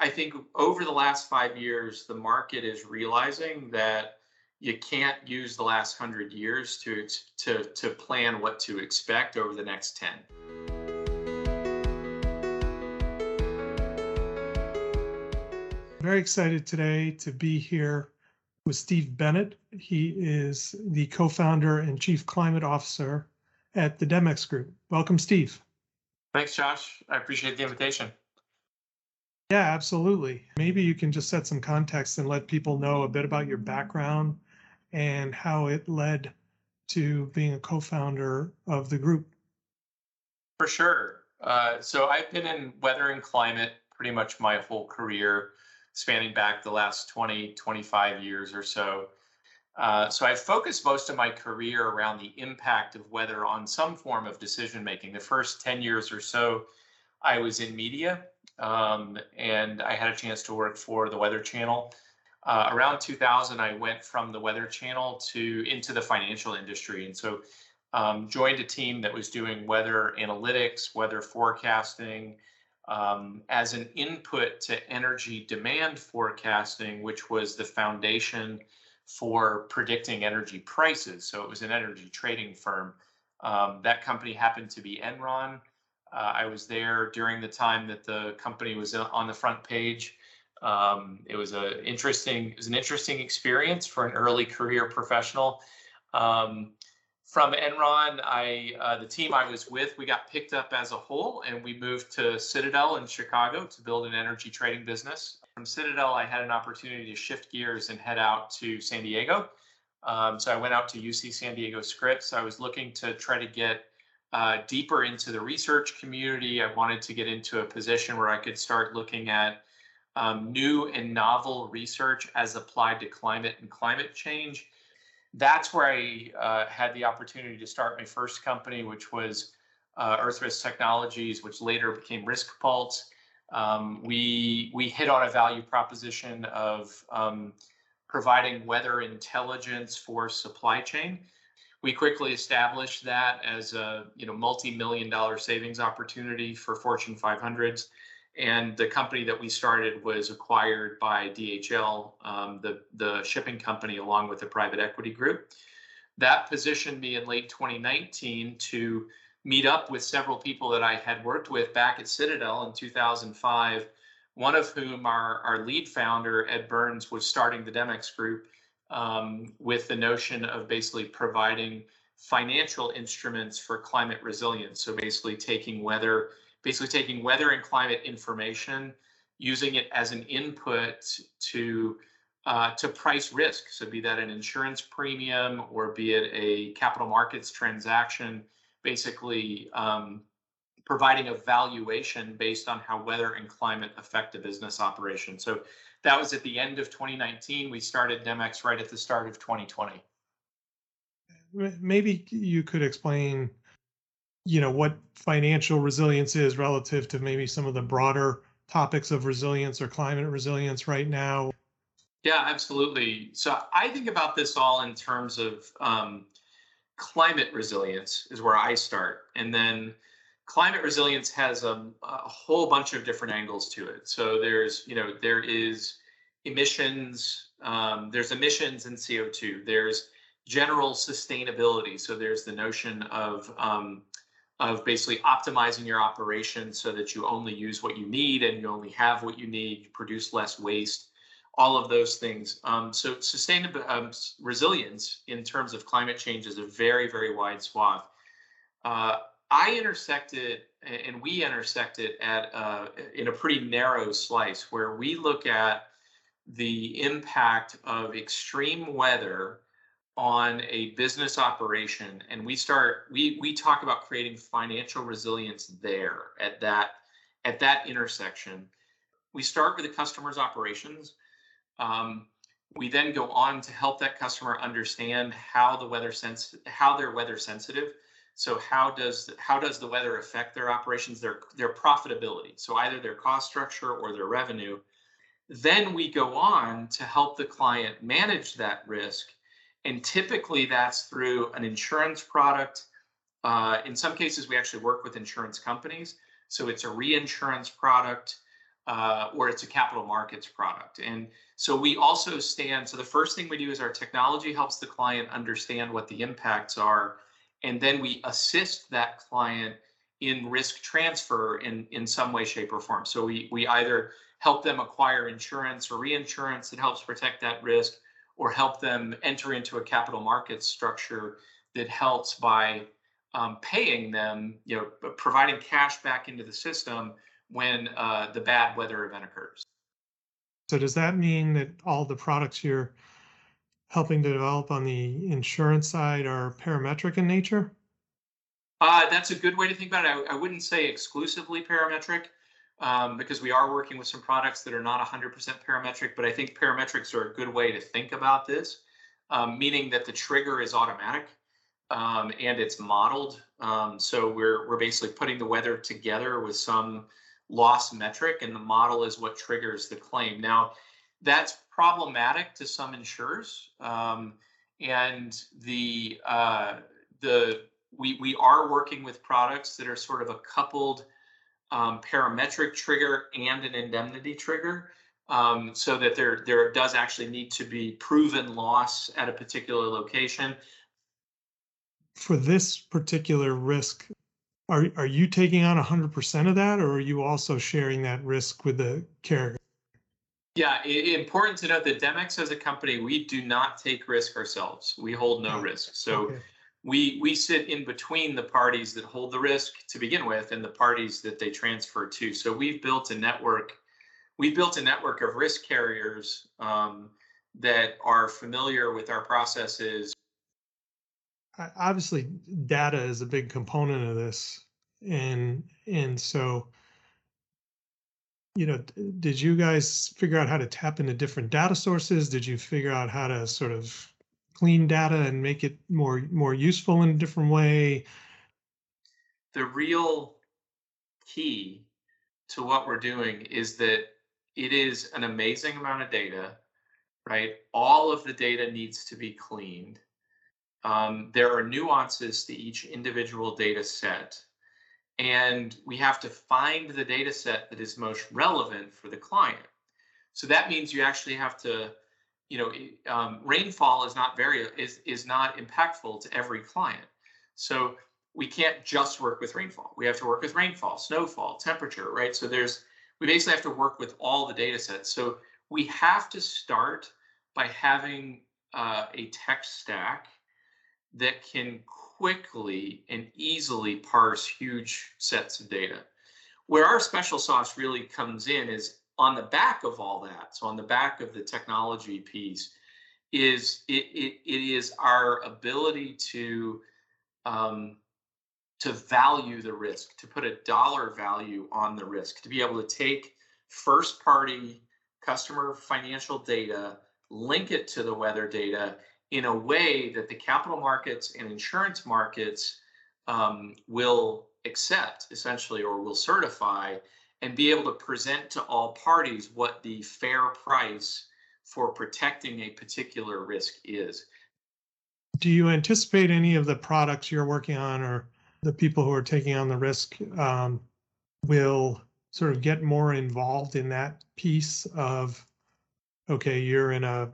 I think over the last five years, the market is realizing that you can't use the last hundred years to to to plan what to expect over the next ten. Very excited today to be here with Steve Bennett. He is the co-founder and chief climate officer at the Demex Group. Welcome, Steve. Thanks, Josh. I appreciate the invitation. Yeah, absolutely. Maybe you can just set some context and let people know a bit about your background and how it led to being a co-founder of the group. For sure. Uh, so I've been in weather and climate pretty much my whole career, spanning back the last 20, 25 years or so. Uh, so I've focused most of my career around the impact of weather on some form of decision making. The first 10 years or so, I was in media um, and I had a chance to work for the Weather Channel. Uh, around 2000, I went from the Weather Channel to into the financial industry, and so um, joined a team that was doing weather analytics, weather forecasting, um, as an input to energy demand forecasting, which was the foundation for predicting energy prices. So it was an energy trading firm. Um, that company happened to be Enron. Uh, I was there during the time that the company was on the front page. Um, it was a interesting, it was an interesting experience for an early career professional. Um, from Enron, I uh, the team I was with, we got picked up as a whole, and we moved to Citadel in Chicago to build an energy trading business. From Citadel, I had an opportunity to shift gears and head out to San Diego. Um, so I went out to UC San Diego Scripps. I was looking to try to get uh, deeper into the research community. I wanted to get into a position where I could start looking at um, new and novel research as applied to climate and climate change. That's where I uh, had the opportunity to start my first company, which was uh, Earth Risk Technologies, which later became Risk Pulse. Um, we we hit on a value proposition of um, providing weather intelligence for supply chain we quickly established that as a you know multi-million dollar savings opportunity for Fortune 500s. And the company that we started was acquired by DHL, um, the, the shipping company, along with a private equity group. That positioned me in late 2019 to meet up with several people that I had worked with back at Citadel in 2005, one of whom, our, our lead founder, Ed Burns, was starting the Demex Group um, with the notion of basically providing financial instruments for climate resilience. So basically taking weather, basically taking weather and climate information, using it as an input to uh, to price risk. So be that an insurance premium or be it a capital markets transaction, basically um, providing a valuation based on how weather and climate affect a business operation. So that was at the end of 2019. We started Demex right at the start of 2020. Maybe you could explain, you know, what financial resilience is relative to maybe some of the broader topics of resilience or climate resilience right now. Yeah, absolutely. So I think about this all in terms of um, climate resilience is where I start, and then climate resilience has a, a, whole bunch of different angles to it. So there's, you know, there is emissions, um, there's emissions and CO2, there's general sustainability. So there's the notion of, um, of basically optimizing your operation so that you only use what you need and you only have what you need, you produce less waste, all of those things. Um, so sustainable um, resilience in terms of climate change is a very, very wide swath. Uh, I intersected and we intersected at uh, in a pretty narrow slice where we look at the impact of extreme weather on a business operation and we start we we talk about creating financial resilience there at that at that intersection. We start with the customer's operations. Um, we then go on to help that customer understand how the weather sense how they're weather sensitive so how does how does the weather affect their operations, their their profitability? So either their cost structure or their revenue. Then we go on to help the client manage that risk, and typically that's through an insurance product. Uh, in some cases, we actually work with insurance companies, so it's a reinsurance product. uh, or it's a capital markets product. And so we also stand. So the first thing we do is our technology helps the client understand what the impacts are, and then we assist that client in risk transfer in in some way, shape, or form. So we we either help them acquire insurance or reinsurance that helps protect that risk, or help them enter into a capital markets structure that helps by um, paying them, you know, providing cash back into the system when uh, the bad weather event occurs. So does that mean that all the products you're helping to develop on the insurance side are parametric in nature? Uh, that's a good way to think about it. I, I wouldn't say exclusively parametric um, because we are working with some products that are not 100% parametric, but I think parametrics are a good way to think about this, um, meaning that the trigger is automatic um, and it's modeled. Um, so we're, we're basically putting the weather together with some loss metric and the model is what triggers the claim. Now, that's problematic to some insurers. Um, and the uh, the we we are working with products that are sort of a coupled um, parametric trigger and an indemnity trigger, um, so that there there does actually need to be proven loss at a particular location. For this particular risk, are are you taking on 100% of that, or are you also sharing that risk with the carrier? Yeah, it, important to note that Demex as a company, we do not take risk ourselves. We hold no risk. So Okay. we we sit in between the parties that hold the risk to begin with and the parties that they transfer to. So we've built a network. We've built a network of risk carriers um, that are familiar with our processes. Obviously, data is a big component of this, and and so, you know, did you guys figure out how to tap into different data sources? Did you figure out how to sort of clean data and make it more more useful in a different way? The real key to what we're doing is that it is an amazing amount of data, right? All of the data needs to be cleaned. Um, there are nuances to each individual data set. And we have to find the data set that is most relevant for the client. So that means you actually have to, you know, um, rainfall is not very is is not impactful to every client. So we can't just work with rainfall. We have to work with rainfall, snowfall, temperature, right? So there's we basically have to work with all the data sets. So we have to start by having uh, a tech stack that can quickly and easily parse huge sets of data. Where our special sauce really comes in is on the back of all that. So on the back of the technology piece is it it, it is our ability to um, to value the risk, to put a dollar value on the risk, to be able to take first party customer financial data, link it to the weather data in a way that the capital markets and insurance markets um, will accept essentially or will certify and be able to present to all parties what the fair price for protecting a particular risk is. Do you anticipate any of the products you're working on or the people who are taking on the risk um, will sort of get more involved in that piece of, okay, you're in a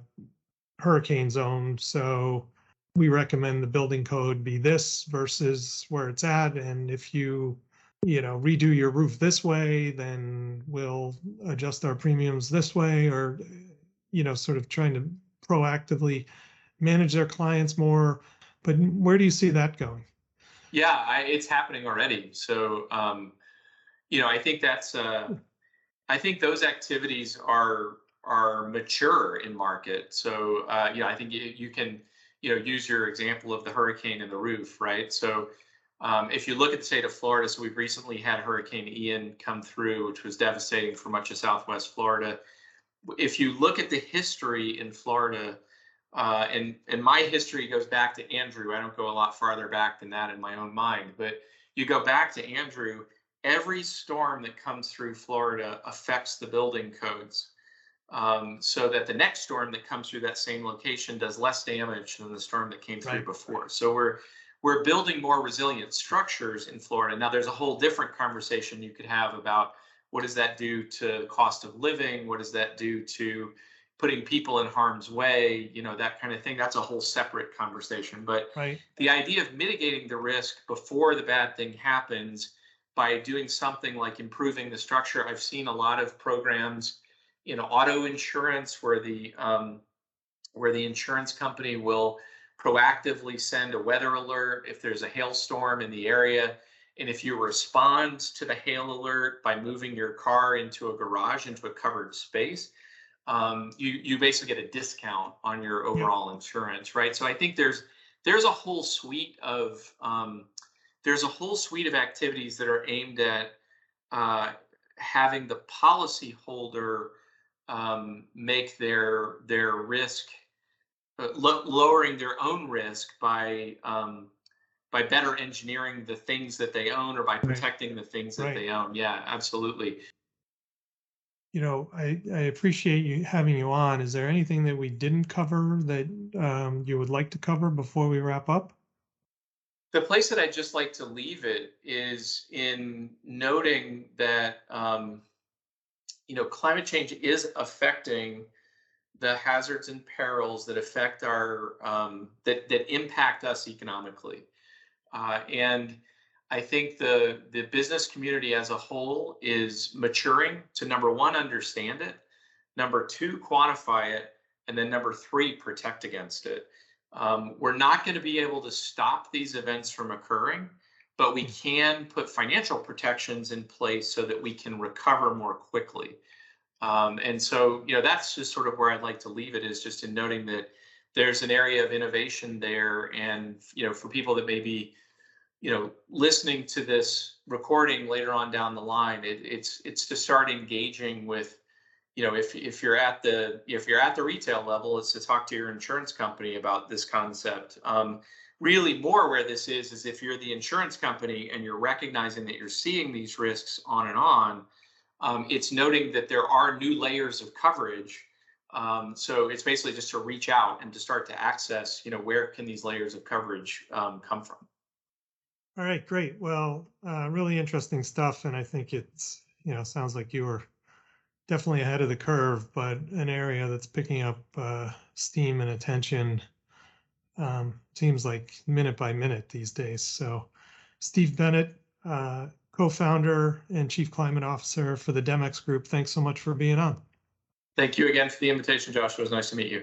hurricane zone, so we recommend the building code be this versus where it's at. And if you, you know, redo your roof this way, then we'll adjust our premiums this way, or, you know, sort of trying to proactively manage their clients more. But where do you see that going? Yeah, I, it's happening already. So, um, you know, I think that's, uh, I think those activities are are mature in market. So, uh, you know, I think you, you can, you know, use your example of the hurricane and the roof, right? So, um, if you look at the state of Florida, so we've recently had Hurricane Ian come through, which was devastating for much of Southwest Florida. If you look at the history in Florida, uh, and and my history goes back to Andrew. I don't go a lot farther back than that in my own mind, but you go back to Andrew. Every storm that comes through Florida affects the building codes, um, so that the next storm that comes through that same location does less damage than the storm that came through Right. before. So we're we're building more resilient structures in Florida. Now there's a whole different conversation you could have about What does that do to cost of living? What does that do to putting people in harm's way? You know, that kind of thing. That's a whole separate conversation. But Right. the idea of mitigating the risk before the bad thing happens by doing something like improving the structure. I've seen a lot of programs in auto insurance where the um, where the insurance company will proactively send a weather alert if there's a hailstorm in the area. And if you respond to the hail alert by moving your car into a garage, into a covered space, um, you you basically get a discount on your overall insurance, right? So I think there's there's a whole suite of um, there's a whole suite of activities that are aimed at uh, having the policyholder um, make their their risk uh, lo- lowering their own risk by um, by better engineering the things that they own or by protecting the things that Right. they own. Yeah, absolutely. You know, I, I appreciate you having you on. Is there anything that we didn't cover that um, you would like to cover before we wrap up? The place that I'd just like to leave it is in noting that um, you know climate change is affecting the hazards and perils that affect our um, that that impact us economically, uh, and I think the the business community as a whole is maturing to number one understand it, number two quantify it, and then number three protect against it. Um, we're not going to be able to stop these events from occurring, but we can put financial protections in place so that we can recover more quickly. Um, and so, you know, that's just sort of where I'd like to leave it is just in noting that there's an area of innovation there. And, you know, for people that may be, you know, listening to this recording later on down the line, it, it's it's to start engaging with you know if if you're at the if you're at the retail level it's to talk to your insurance company about this concept um, really more where this is is if you're the insurance company and you're recognizing that you're seeing these risks on and on um, it's noting that there are new layers of coverage um, so it's basically just to reach out and to start to access you know where can these layers of coverage um, come from All right, great. Well, uh, really interesting stuff. And I think it's, you know, sounds like you were definitely ahead of the curve, but an area that's picking up uh, steam and attention um, seems like minute by minute these days. So, Steve Bennett, uh, co founder and chief climate officer for the Demex Group, thanks so much for being on. thank you again for the invitation Joshua. it was nice to meet you